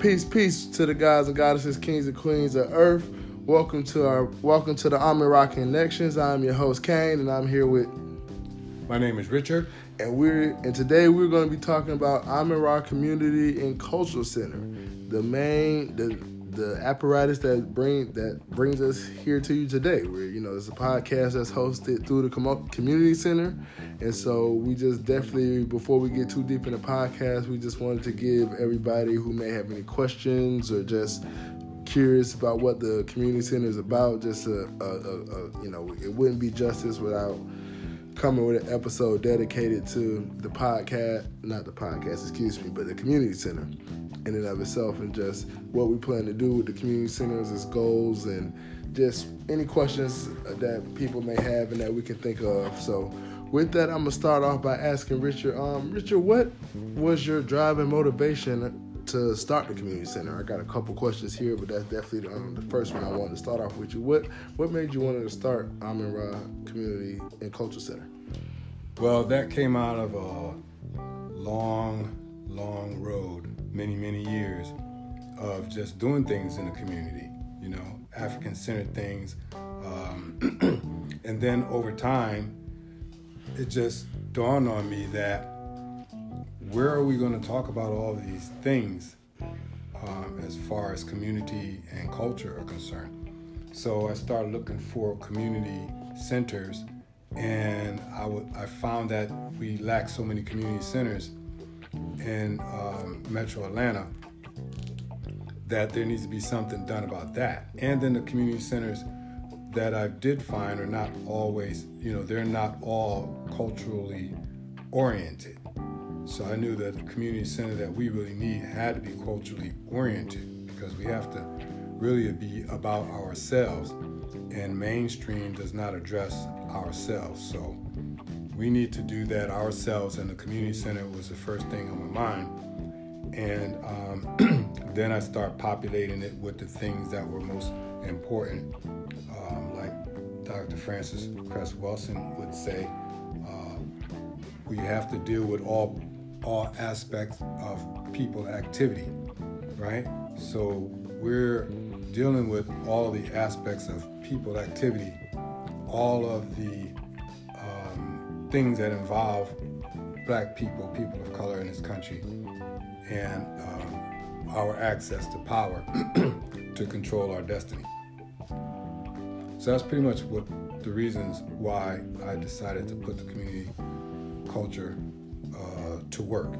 Peace, peace to the gods and goddesses, kings and queens of earth. Welcome to our welcome to the Amen Ra Connections. I'm your host Kane, and I'm here with My name is Richard. and we're and today we're going to be talking about Amen Ra Community and Cultural Center, the main the the apparatus that bring that brings us here to you today. Where you know it's a podcast that's hosted through the commo- community center, and so we just definitely before we get too deep in the podcast, we just wanted to give everybody who may have any questions or just curious about what the community center is about, just a, a, a, a you know it wouldn't be justice without coming with an episode dedicated to the podcast, not the podcast, excuse me, but the community center in and of itself, and just what we plan to do with the community centers, its goals, and just any questions that people may have and that we can think of. So, with that, I'm gonna start off by asking Richard. Um, Richard, what was your driving motivation to start the community center? I got a couple questions here, but that's definitely the, um, the first one I wanted to start off with you. What what made you want to start Amen Ra Community and Culture Center? Well, that came out of a long, long road, many, many years of just doing things in the community, you know, African centered things. Um, and then over time, it just dawned on me that where are we going to talk about all these things um, as far as community and culture are concerned? So I started looking for community centers and I, w- I found that we lack so many community centers in um, metro Atlanta that there needs to be something done about that. And then the community centers that I did find are not always, you know, they're not all culturally oriented. So I knew that the community center that we really need had to be culturally oriented because we have to really be about ourselves and mainstream does not address ourselves. So we need to do that ourselves, and the community center was the first thing on my mind. And um, then I start populating it with the things that were most important, um, like Dr. Frances Cress Welsing would say, uh, we have to deal with all all aspects of people activity, right? So we're dealing with all the aspects of people activity, all of the things that involve black people, people of color in this country, and um, our access to power to control our destiny. So that's pretty much what the reasons why I decided to put the community culture uh, to work.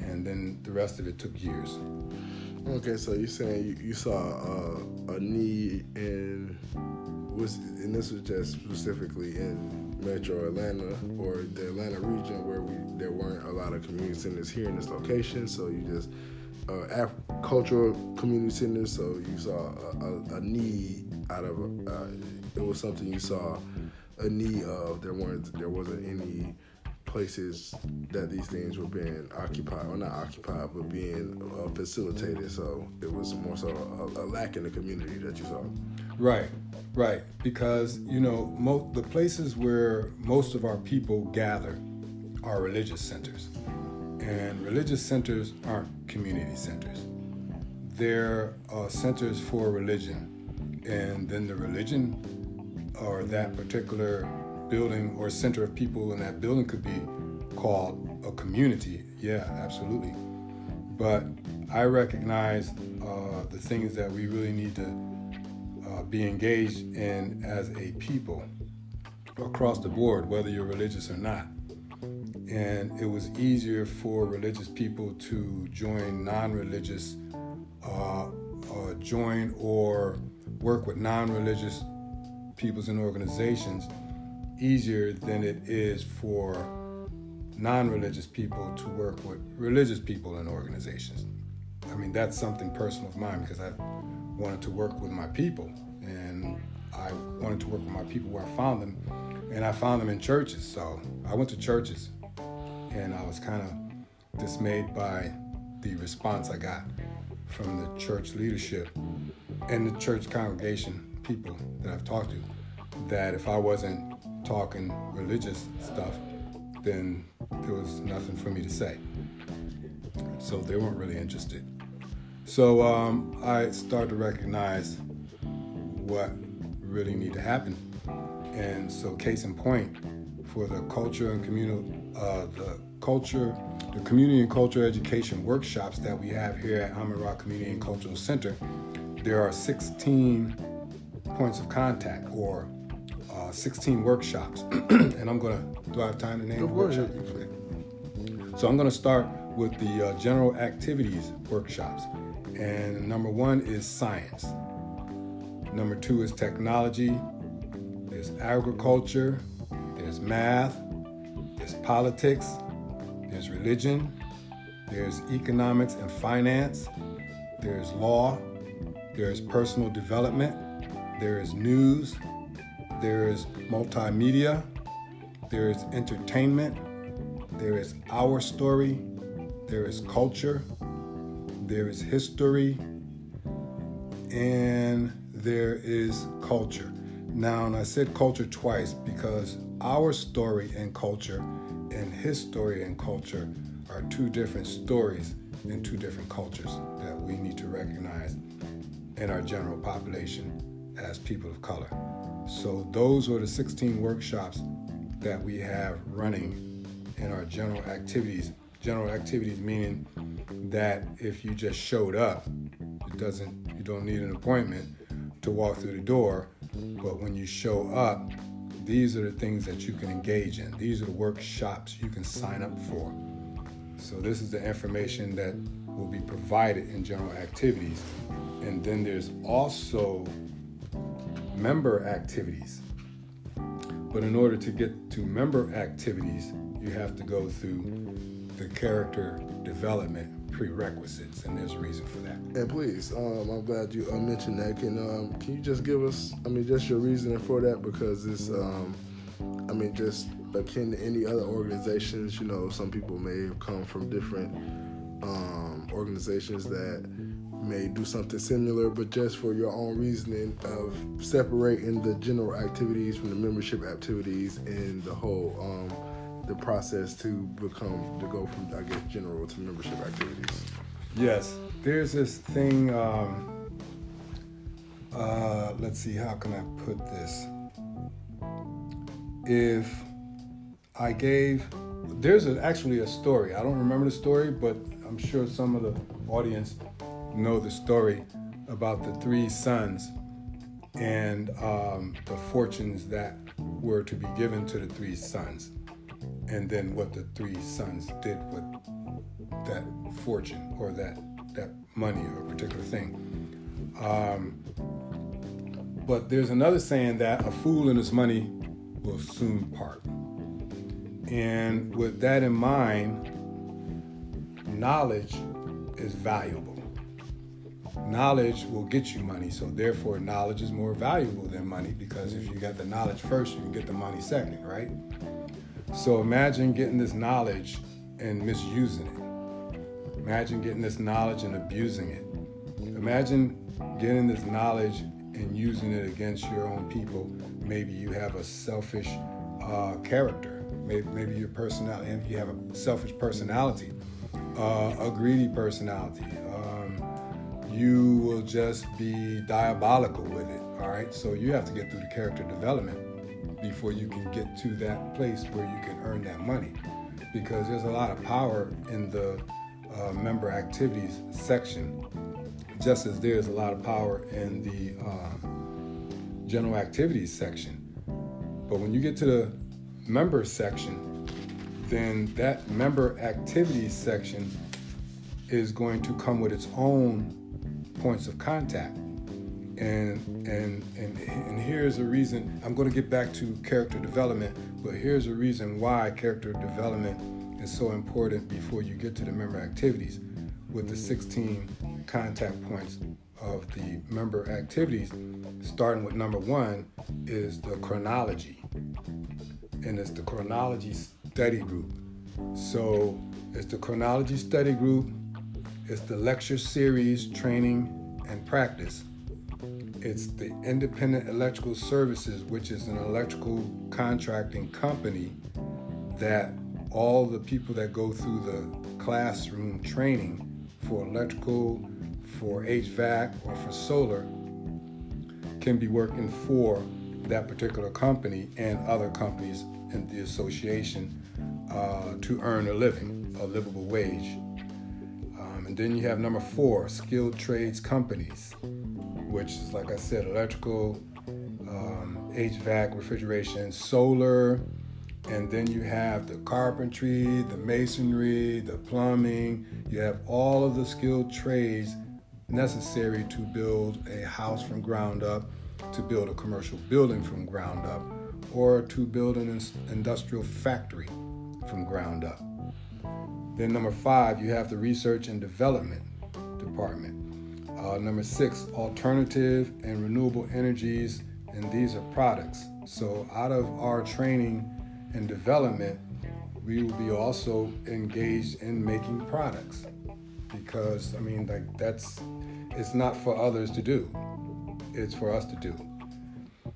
And then the rest of it took years. Okay, so you're saying you, you saw uh, a need in was and this was just specifically in Metro Atlanta or the Atlanta region where we there weren't a lot of community centers here in this location. So you just uh, Af- cultural community centers. So you saw a, a, a need out of uh, it was something you saw a need of. There weren't there wasn't any places that these things were being occupied, or not occupied, but being uh, facilitated. So it was more so a, a lack in the community that you saw. Right, right. Because, you know, the places where most of our people gather are religious centers. And religious centers aren't community centers, they're uh, centers for religion. And then the religion or that particular building or center of people in that building could be called a community. Yeah, absolutely. But I recognize uh, the things that we really need to uh, be engaged in as a people across the board, whether you're religious or not. And it was easier for religious people to join non religious, uh, uh, join or work with non religious peoples and organizations easier than it is for non-religious people to work with religious people and organizations. I mean, that's something personal of mine because I wanted to work with my people and I wanted to work with my people where I found them and I found them in churches. So I went to churches and I was kind of dismayed by the response I got from the church leadership and the church congregation people that I've talked to that if I wasn't talking religious stuff, then there was nothing for me to say. So they weren't really interested. So um, I started to recognize what really need to happen. And so, case in point, for the culture and community, uh, the culture, the community and culture education workshops that we have here at Rock Community and Cultural Center, there are 16 points of contact or uh, 16 workshops. and I'm gonna, do I have time to name the workshops? Okay. So I'm gonna start with the uh, general activities workshops. And number one is science. Number two is technology. There's agriculture. There's math. There's politics. There's religion. There's economics and finance. There's law. There's personal development. There is news. There is multimedia. There is entertainment. There is our story. There is culture there is history, and there is culture. Now, and I said culture twice because our story and culture and his story and culture are two different stories and two different cultures that we need to recognize in our general population as people of color. So, those are the 16 workshops that we have running in our general activities. General activities meaning that if you just showed up, it doesn't you don't need an appointment to walk through the door, but when you show up, these are the things that you can engage in. These are the workshops you can sign up for. So this is the information that will be provided in general activities. And then there's also member activities. But in order to get to member activities, you have to go through the character development prerequisites, and there's a reason for that. And please, um, I'm glad you uh, mentioned that. Can um, can you just give us, I mean, just your reasoning for that? Because it's, um, I mean, just akin to any other organizations. You know, some people may have come from different um, organizations that may do something similar, but just for your own reasoning of separating the general activities from the membership activities and the whole um, the process to become to go from I guess general to membership activities. Yes, there's this thing. Um, uh, let's see, how can I put this? If I gave, there's a, actually a story. I don't remember the story, but I'm sure some of the audience know the story about the three sons and um, the fortunes that were to be given to the three sons and then what the three sons did with that fortune or that that money or particular thing. Um, but there's another saying that a fool and his money will soon part. And with that in mind, knowledge is valuable. Knowledge will get you money, so therefore, knowledge is more valuable than money because if you got the knowledge first, you can get the money second, right? So imagine getting this knowledge and misusing it. Imagine getting this knowledge and abusing it. Imagine getting this knowledge and using it against your own people. Maybe you have a selfish uh, character. Maybe, maybe your personality, you have a selfish personality, uh, a greedy personality. Um, you will just be diabolical with it. All right. So you have to get through the character development before you can get to that place where you can earn that money. Because there's a lot of power in the uh, member activities section, just as there's a lot of power in the uh, general activities section. But when you get to the member section, then that member activities section is going to come with its own points of contact and and and and here's a reason i'm going to get back to character development but here's a reason why character development is so important before you get to the member activities. With the 16 contact points of the member activities starting with number one is the chronology. And it's the chronology study group. So it's the chronology study group it's the lecture series training and practice it's the Independent Electrical Services, which is an electrical contracting company that all the people that go through the classroom training for electrical, for HVAC or for solar can be working for that particular company and other companies in the association uh, to earn a living, a livable wage. Um, and then you have number four, skilled trades companies, which is, like I said, electrical, um, HVAC, refrigeration, solar, and then you have the carpentry, the masonry, the plumbing. You have all of the skilled trades necessary to build a house from ground up, to build a commercial building from ground up, or to build an industrial factory from ground up. Then, number five, you have the research and development department. Uh, number six, alternative and renewable energies, and these are products. So, out of our training and development, we will be also engaged in making products because I mean, like that's it's not for others to do, it's for us to do.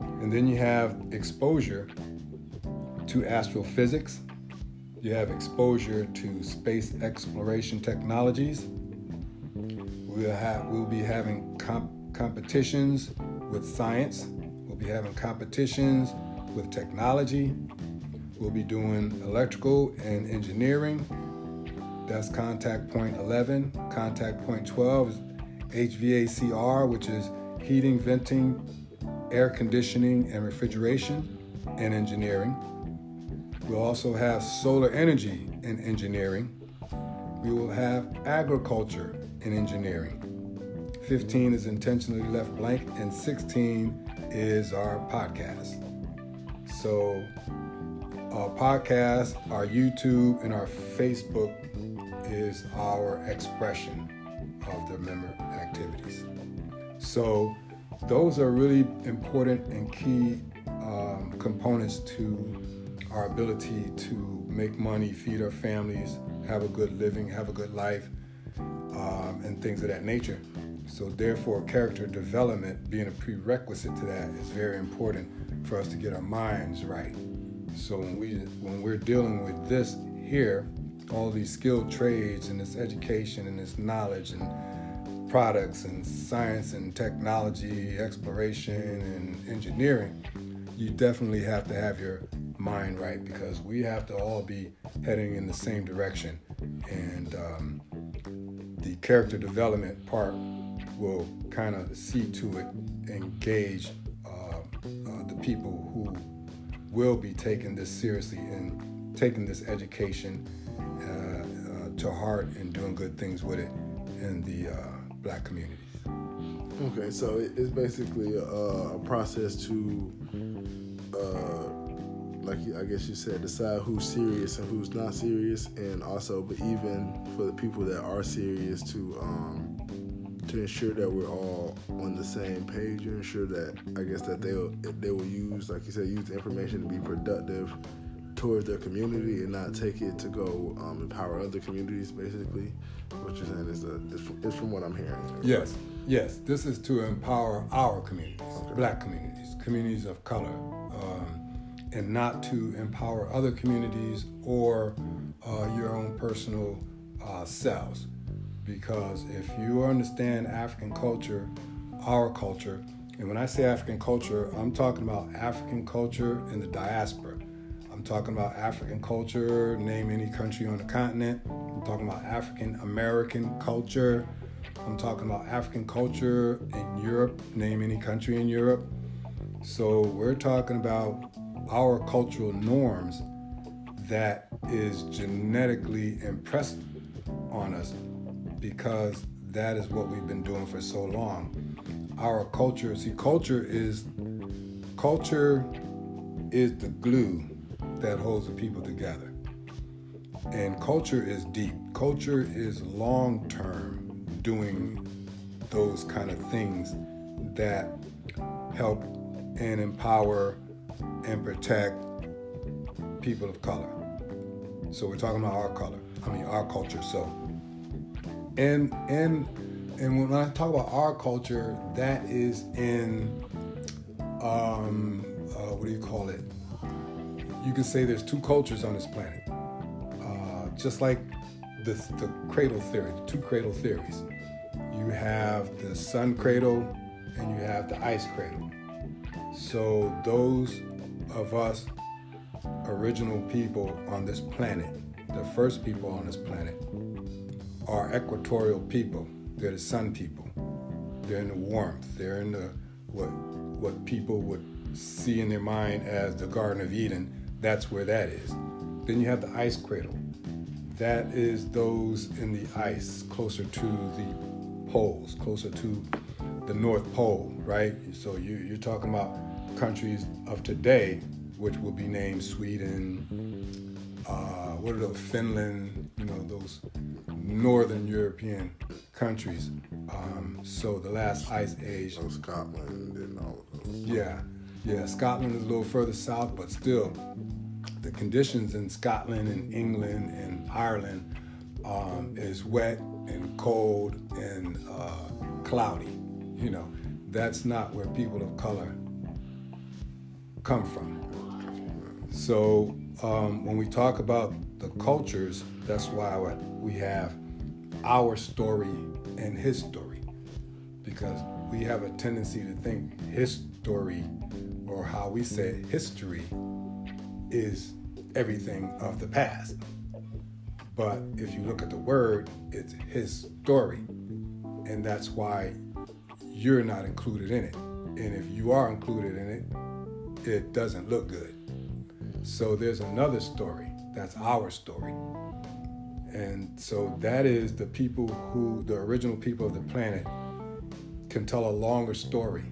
And then you have exposure to astrophysics, you have exposure to space exploration technologies. We'll, have, we'll be having comp- competitions with science, we'll be having competitions with technology, we'll be doing electrical and engineering. That's contact point 11. Contact point 12 is HVACR, which is heating, venting, air conditioning, and refrigeration and engineering. We'll also have solar energy and engineering. We will have agriculture and engineering. 15 is intentionally left blank, and 16 is our podcast. So, our podcast, our YouTube, and our Facebook is our expression of the member activities. So, those are really important and key um, components to our ability to make money, feed our families, have a good living, have a good life, um, and things of that nature. So, therefore, character development being a prerequisite to that is very important for us to get our minds right. So, when we when we're dealing with this here, all these skilled trades and this education and this knowledge and products and science and technology, exploration and engineering, you definitely have to have your mind right because we have to all be heading in the same direction. And um, the character development part will kind of see to it, engage uh, uh, the people who will be taking this seriously and taking this education uh, uh to heart and doing good things with it in the uh, black communities. Okay, so it's basically a, a process to, uh, like I guess you said, decide who's serious and who's not serious, and also, but even for the people that are serious, to um, to ensure that we're all on the same page, and ensure that I guess that they will they will use, like you said, use information to be productive towards their community and not take it to go um, empower other communities. Basically, what you're saying is, a, is, from, what I'm hearing. Yes, yes. This is to empower our communities, okay. black communities, communities of color, um, and not to empower other communities or uh, your own personal uh, selves. Because if you understand African culture, our culture, and when I say African culture, I'm talking about African culture in the diaspora I'm talking about African culture, name any country on the continent. I'm talking about African American culture. I'm talking about African culture in Europe, name any country in Europe. So we're talking about our cultural norms that is genetically impressed on us because that is what we've been doing for so long. Our culture, see, culture is culture is the glue that holds the people together. And culture is deep. Culture is long term doing those kind of things that help and empower and protect people of color. So we're talking about our color. I mean our culture. So and and and when I talk about our culture, that is in um, uh, what do you call it? you can say there's two cultures on this planet. Uh, just like the, the cradle theory, the two cradle theories. You you have the sun cradle and you have the ice cradle. So those of us original people on this planet, the first people on this planet, are equatorial people. They're the sun people. They're in the warmth. They're in the what what people would see in their mind as the Garden of Eden. That's where that is. Then you have the ice cradle. That is those in the ice, closer to the poles, closer to the North Pole, right? So you, you're talking about countries of today, which will be named Sweden, uh, what are those, Finland, you know, those northern European countries. Um, so the last ice age. So Scotland and all of those. Yeah, yeah. Scotland is a little further south, but still, the conditions in Scotland and England and Ireland um, is wet and cold and uh, cloudy. You know, that's not where people of color come from. So um, when we talk about the cultures, that's why we have our story and his story, because we have a tendency to think his story, or how we say history, is everything of the past. But if you look at the word, it's his story. And that's why you're not included in it. And if you are included in it, it doesn't look good. So there's another story. That's our story. And so that is the people who, the original people of the planet, can tell a longer story,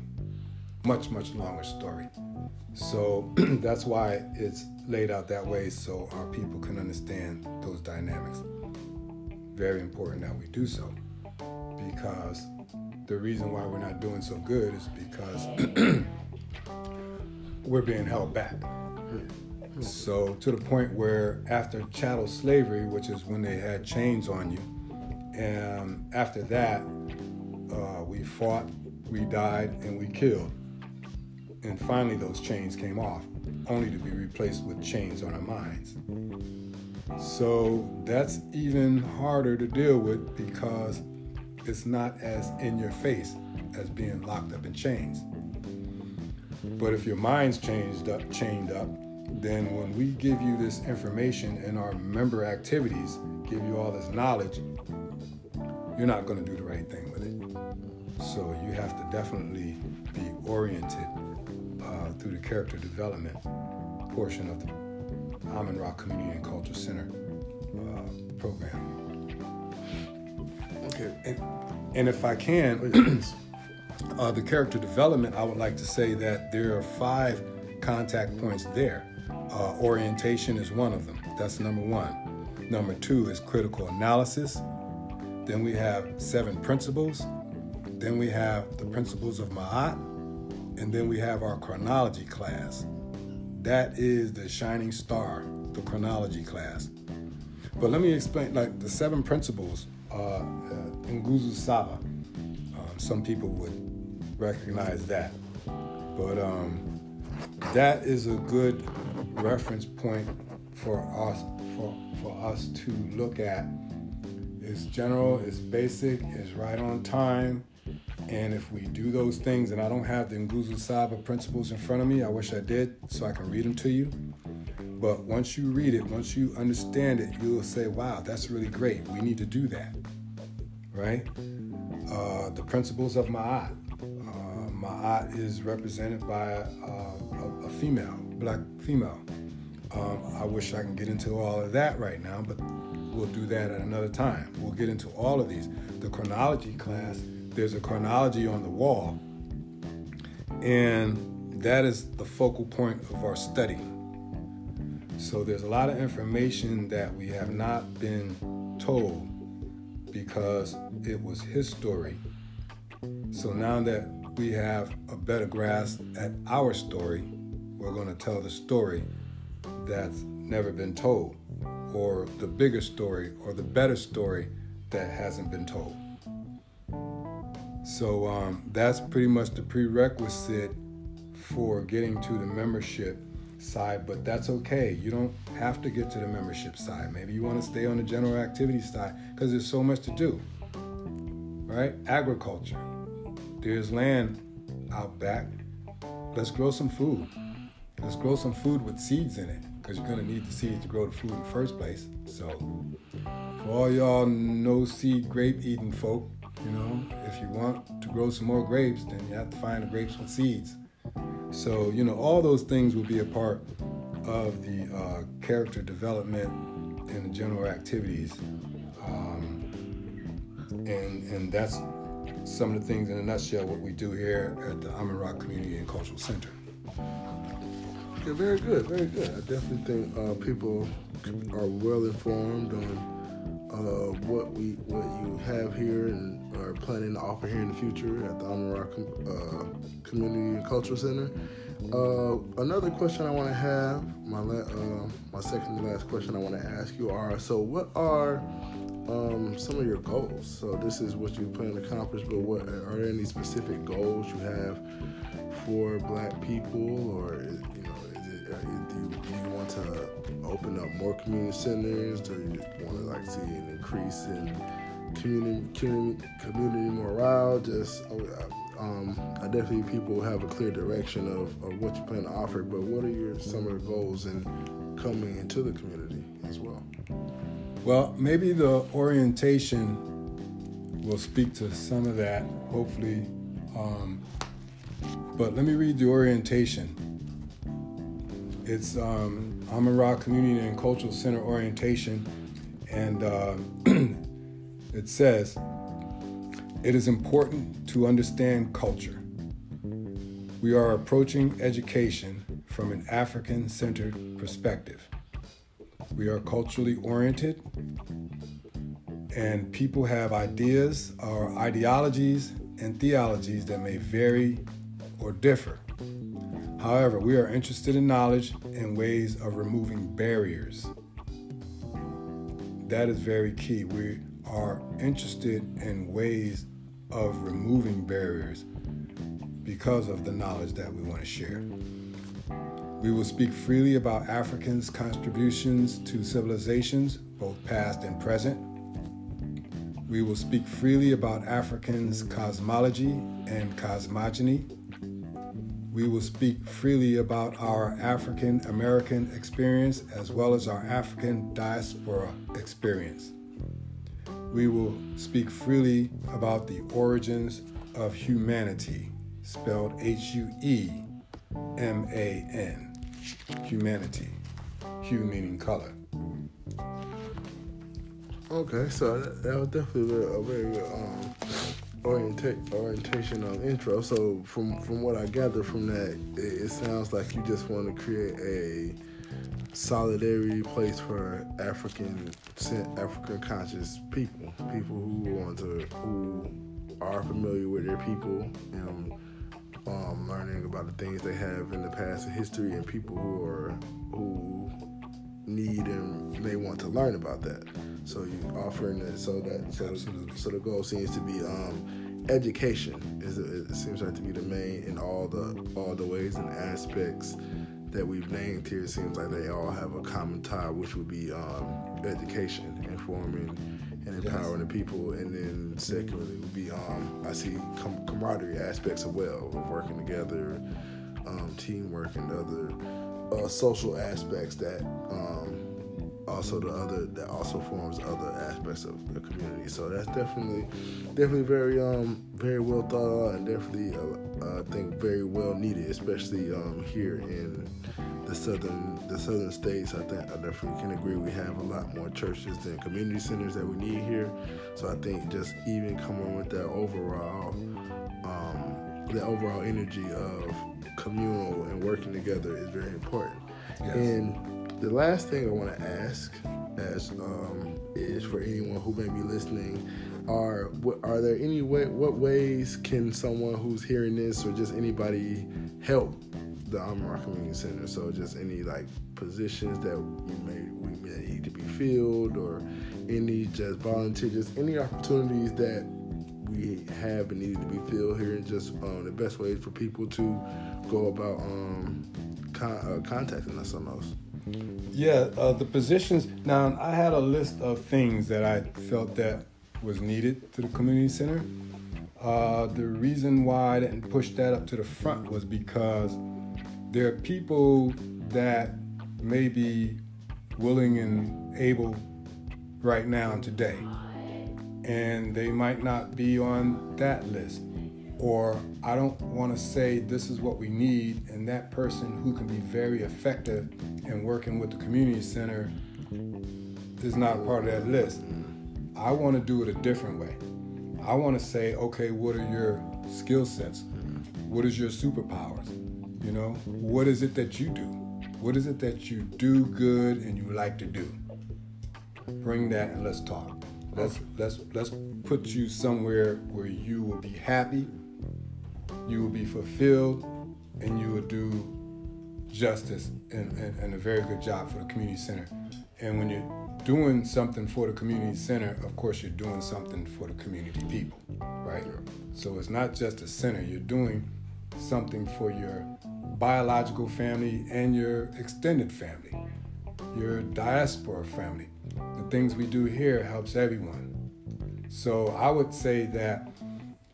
much, much longer story. So that's why it's laid out that way so our people can understand those dynamics. Very important that we do so because the reason why we're not doing so good is because we're being held back. So, to the point where after chattel slavery, which is when they had chains on you, and after that, uh, we fought, we died, and we killed. And finally, those chains came off, only to be replaced with chains on our minds. So, that's even harder to deal with because it's not as in your face as being locked up in chains. But if your mind's changed up, chained up, then when we give you this information in our member activities, give you all this knowledge, you're not going to do the right thing with it. So you have to definitely be oriented uh, through the character development portion of the Amen Ra Community and Culture Center uh, program. Okay. And, and if I can, uh, the character development, I would like to say that there are five contact points there. Uh, orientation is one of them. That's number one. Number two is critical analysis. Then we have seven principles. Then we have the principles of Ma'at. And then we have our chronology class. That is the shining star, the chronology class. But let me explain, like the seven principles uh, uh, Nguzo Saba. Um, some people would recognize that. But um, that is a good reference point for us for, for us to look at. It's general, it's basic, it's right on time. And if we do those things, and I don't have the Nguzo Saba principles in front of me, I wish I did so I can read them to you. But once you read it, once you understand it, you'll say, wow, that's really great. We need to do that. Right? Uh, the principles of Ma'at. Uh, Ma'at is represented by uh, a, a, female, black female. Um, I wish I can get into all of that right now, but we'll do that at another time. We'll get into all of these. The chronology class, there's a chronology on the wall, and that is the focal point of our study. So there's a lot of information that we have not been told because it was his story. So now that we have a better grasp at our story, we're going to tell the story that's never been told, or the bigger story, or the better story that hasn't been told. So um, that's pretty much the prerequisite for getting to the membership side, but that's okay. You don't have to get to the membership side. Maybe you want to stay on the general activity side because there's so much to do. right? Agriculture. There's land out back. Let's grow some food. Let's grow some food with seeds in it because you're going to need the seeds to grow the food in the first place. So, for all y'all no seed grape eating folk, you know, if you want to grow some more grapes, then you have to find the grapes with seeds. So, you know, all those things will be a part of the uh, character development and the general activities. Um, and, and that's some of the things in a nutshell what we do here at the Amen Ra Community and Cultural Center. Yeah, very good, very good. I definitely think uh, people are well informed on uh, what we what you have here and are planning to offer here in the future at the Almond uh, Community and Cultural Center. Uh, another question I want to have, my uh, my second to last question I want to ask you are: so what are um, some of your goals? So this is what you plan to accomplish, but what are there any specific goals you have for Black people, or do, you, do you want to open up more community centers? Do you want to like see an increase in community community, community morale? Just um, I definitely people have a clear direction of, of what you plan to offer, but what are your the goals in coming into the community as well? Well, maybe the orientation will speak to some of that, hopefully. Um, but let me read the orientation. It's um, Rock Community and Cultural Center orientation, and uh, it says, It is important to understand culture. We are approaching education from an African centered perspective. We are culturally oriented, and people have ideas or ideologies and theologies that may vary or differ. However, we are interested in knowledge and ways of removing barriers. That is very key. We are interested in ways of removing barriers because of the knowledge that we want to share. We will speak freely about Africans' contributions to civilizations, both past and present. We will speak freely about Africans' cosmology and cosmogony we will speak freely about our African American experience as well as our African diaspora experience. We will speak freely about the origins of humanity, spelled H U E M A N. Humanity. Hue meaning color. Okay, so that, that was definitely a very good um, orienta- orientation on intro. So from from what I gather from that, it, it sounds like you just want to create a solidarity place for African African conscious people, people who want to who are familiar with their people and um, learning about the things they have in the past and history, and people who are who need and may want to learn about that. So you offering it so that so, Absolutely. so the goal seems to be um, education. Is it seems like to be the main in all the all the ways and aspects that we've named here. It seems like they all have a common tie, which would be um, education, informing and empowering the people, and then secondly would be um, I see com- camaraderie aspects as well, of working together, um, teamwork, and other uh, social aspects that um, also the other that also forms other aspects of the community. So that's definitely definitely very um very well thought out and definitely uh, I think very well needed, especially um here in the southern the southern states. I think I definitely can agree we have a lot more churches than community centers that we need here. So I think just even coming with that overall um the overall energy of communal and working together is very important. Yes. And the last thing I want to ask, as um, is for anyone who may be listening, are are there any way? What ways can someone who's hearing this, or just anybody, help the Rock Community Center? So just any like positions that you may we may need to be filled, or any just volunteer, just any opportunities that we have and needed to be filled here, and just um, the best ways for people to go about um, con- uh, contacting us on those. Yeah, uh, the positions. Now, I had a list of things that I felt that was needed to the community center. Uh, the reason why I didn't push that up to the front was because there are people that may be willing and able right now and today, and they might not be on that list. Or I don't want to say this is what we need, and that person who can be very effective in working with the community center is not part of that list. I want to do it a different way. I want to say, okay, what are your skill sets? What is your superpowers? You know, what is it that you do? What is it that you do good and you like to do? Bring that and let's talk. Let's let's let's put you somewhere where you will be happy, you will be fulfilled, and you will do justice and, and, and a very good job for the community center. And when you're doing something for the community center, of course, you're doing something for the community people, right? So it's not just a center, you're doing something for your biological family and your extended family, your diaspora family. The things we do here helps everyone. So I would say that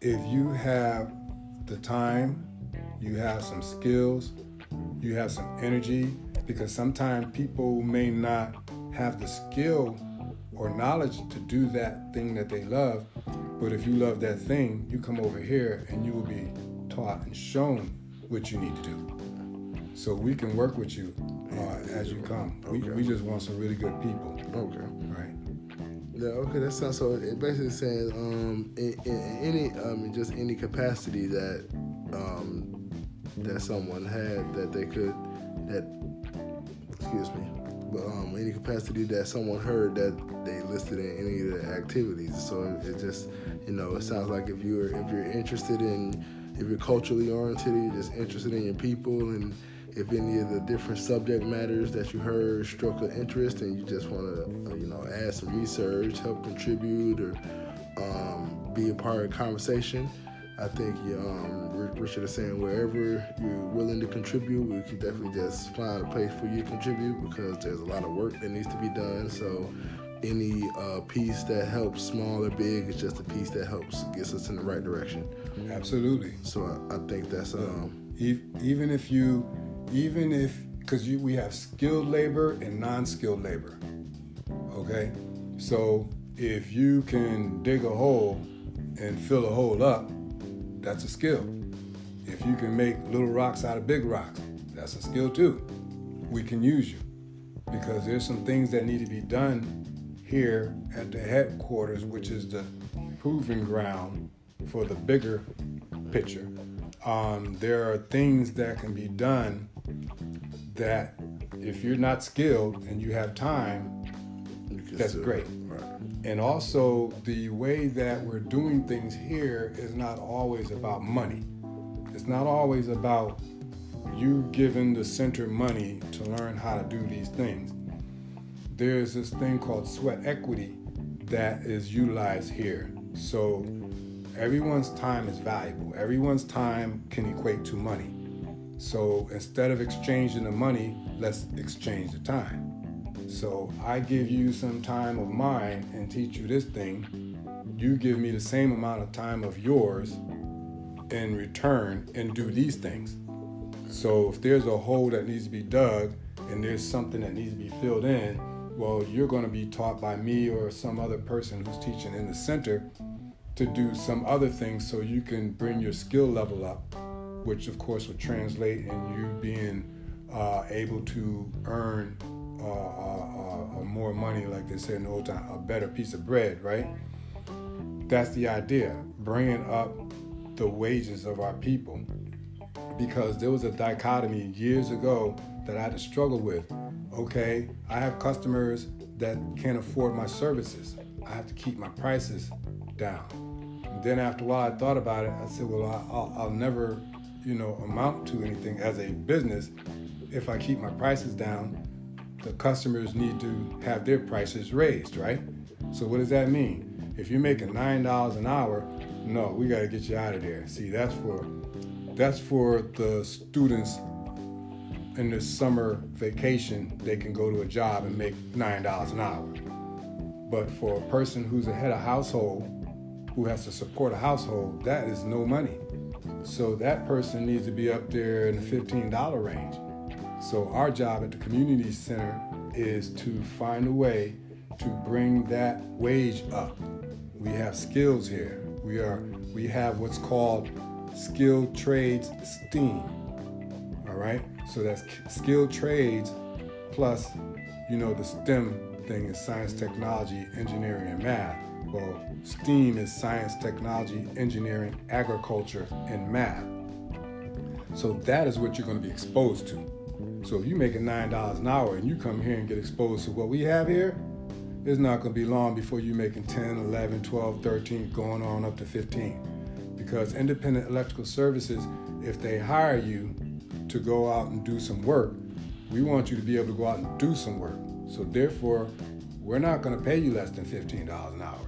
if you have the time, you have some skills, you have some energy, because sometimes people may not have the skill or knowledge to do that thing that they love. But if you love that thing, you come over here and you will be taught and shown what you need to do. So we can work with you uh, as you come. We, we just want some really good people, Okay. Yeah, okay, that sounds so. It basically saying, um, in, in any, um, in just any capacity that, um, that someone had that they could, that, excuse me, but um, any capacity that someone heard that they listed in any of the activities. So it, it just, you know, it sounds like if you're if you're interested in, if you're culturally oriented, you're just interested in your people and. If any of the different subject matters that you heard struck an interest, and you just want to, you know, add some research, help contribute, or um, be a part of the conversation, I think um, Ri- Richard is saying wherever you're willing to contribute, we can definitely just find a place for you to contribute because there's a lot of work that needs to be done. So any uh, piece that helps, small or big, is just a piece that helps gets us in the right direction. Absolutely. So I, I think that's um, even if you even if because we have skilled labor and non-skilled labor okay? So if you can dig a hole and fill a hole up that's a skill. If you can make little rocks out of big rocks that's a skill too. We can use you because there's some things that need to be done here at the headquarters which is the proving ground for the bigger picture. Um, there are things that can be done that if you're not skilled and you have time, that's great. Right. And also, the way that we're doing things here is not always about money. It's not always about you giving the center money to learn how to do these things. There's this thing called sweat equity that is utilized here. So, everyone's time is valuable, everyone's time can equate to money. So, instead of exchanging the money, let's exchange the time. So I give you some time of mine and teach you this thing. You give me the same amount of time of yours in return and do these things. So if there's a hole that needs to be dug and there's something that needs to be filled in, well, you're going to be taught by me or some other person who's teaching in the center to do some other things so you can bring your skill level up, which of course would translate in you being uh, able to earn uh, uh, uh, more money, like they say in the old time, a better piece of bread, right? That's the idea, bringing up the wages of our people. Because there was a dichotomy years ago that I had to struggle with. Okay, I have customers that can't afford my services. I have to keep my prices down. And then after a while, I thought about it. I said, well, I'll, I'll never, you know, amount to anything as a business if I keep my prices down the customers need to have their prices raised, right? So what does that mean? If you're making nine dollars an hour, no, we got to get you out of there. See, that's for that's for the students in the summer vacation. They can go to a job and make nine dollars an hour. But for a person who's a head of household, who has to support a household, that is no money. So that person needs to be up there in the $15 range. So our job at the community center is to find a way to bring that wage up. We have skills here. We are we have what's called skilled trades STEAM. All right? So that's skilled trades plus you know the STEM thing is science, technology, engineering and math. Well, STEAM is science, technology, engineering, agriculture, and math. So that is what you're going to be exposed to. So if you're making $9 an hour and you come here and get exposed to what we have here, it's not going to be long before you're making 10, 11, 12, 13, going on up to 15. Because independent electrical services, if they hire you to go out and do some work, we want you to be able to go out and do some work. So therefore, we're not going to pay you less than $15 an hour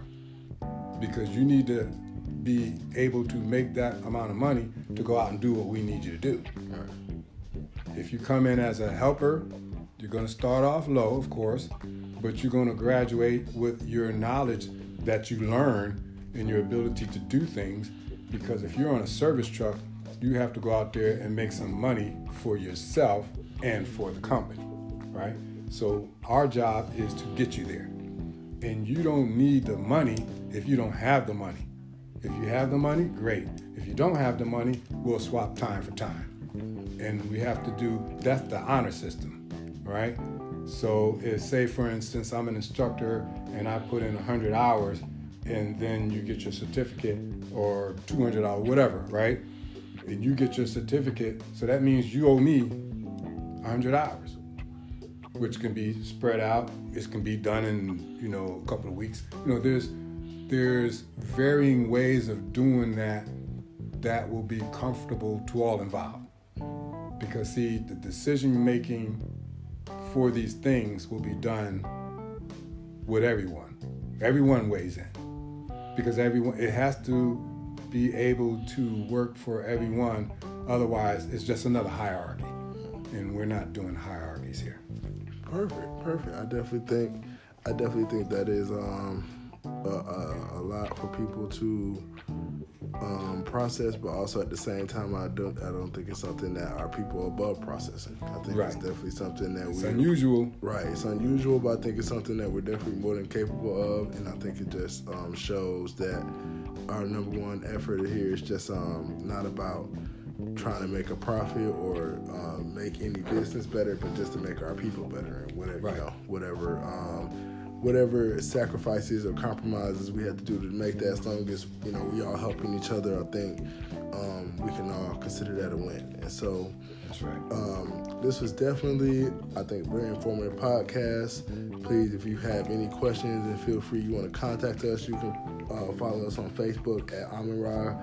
because you need to be able to make that amount of money to go out and do what we need you to do. If you come in as a helper, you're going to start off low, of course, but you're going to graduate with your knowledge that you learn and your ability to do things. Because if you're on a service truck, you have to go out there and make some money for yourself and for the company, right? So our job is to get you there. And you don't need the money if you don't have the money. If you have the money, great. If you don't have the money, we'll swap time for time. And we have to do that's the honor system, right? So, if, say for instance, I'm an instructor and I put in 100 hours, and then you get your certificate or 200 hours, whatever, right? And you get your certificate, so that means you owe me 100 hours, which can be spread out. It can be done in you know a couple of weeks. You know, there's there's varying ways of doing that that will be comfortable to all involved. Because see, the decision making for these things will be done with everyone. Everyone weighs in. Because everyone it has to be able to work for everyone. Otherwise, it's just another hierarchy. And we're not doing hierarchies here. Perfect, perfect. I definitely think I definitely think that is um a, a, a lot for people to um, process, but also at the same time, I don't I don't think it's something that our people are above processing. I think Right. it's definitely something that we It's we unusual. Right, it's unusual, but I think it's something that we're definitely more than capable of, and I think it just um, shows that our number one effort here is just um, not about trying to make a profit or um, make any business better, but just to make our people better, and whatever Right. you know, whatever. Um, Whatever sacrifices or compromises we have to do to make that, as long as you know we all helping each other, I think um, we can all consider that a win. And so, That's right. um, this was definitely, I think, very informative podcast. Please, if you have any questions, and feel free. You want to contact us, you can uh, follow us on Facebook at Amen Ra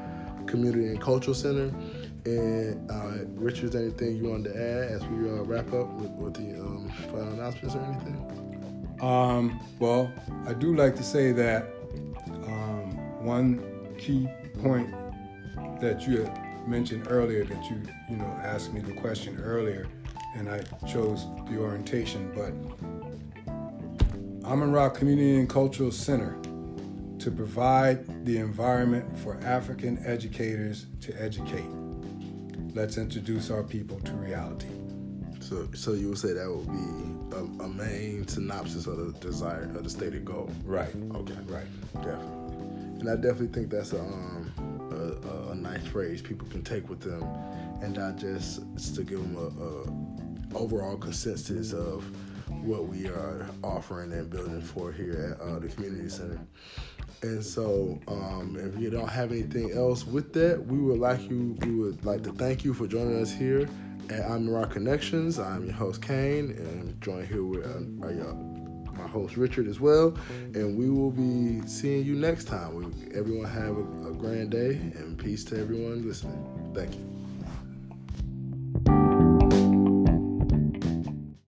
Community and Cultural Center. And uh, Richard, is there anything you wanted to add as we uh, wrap up with, with the um, final announcements or anything? Um, well, I do like to say that um, one key point that you mentioned earlier, that you you know asked me the question earlier, and I chose the orientation. But Amen Ra Community and Cultural Center to provide the environment for African educators to educate. Let's introduce our people to reality. So, so you would say that would be a, a main synopsis of the desire of the stated goal. Right. Okay. Right. Definitely. And I definitely think that's a, um, a, a, nice phrase people can take with them and digest just to give them a, a overall consensus of what we are offering and building for here at uh, the community center. And so, um, if you don't have anything else with that, we would like you. We would like to thank you for joining us here at Amira Connections. I'm your host Kane, and I'm joined here with uh, uh, my host Richard as well. And we will be seeing you next time. We, everyone have a, a grand day and peace to everyone listening. Thank you.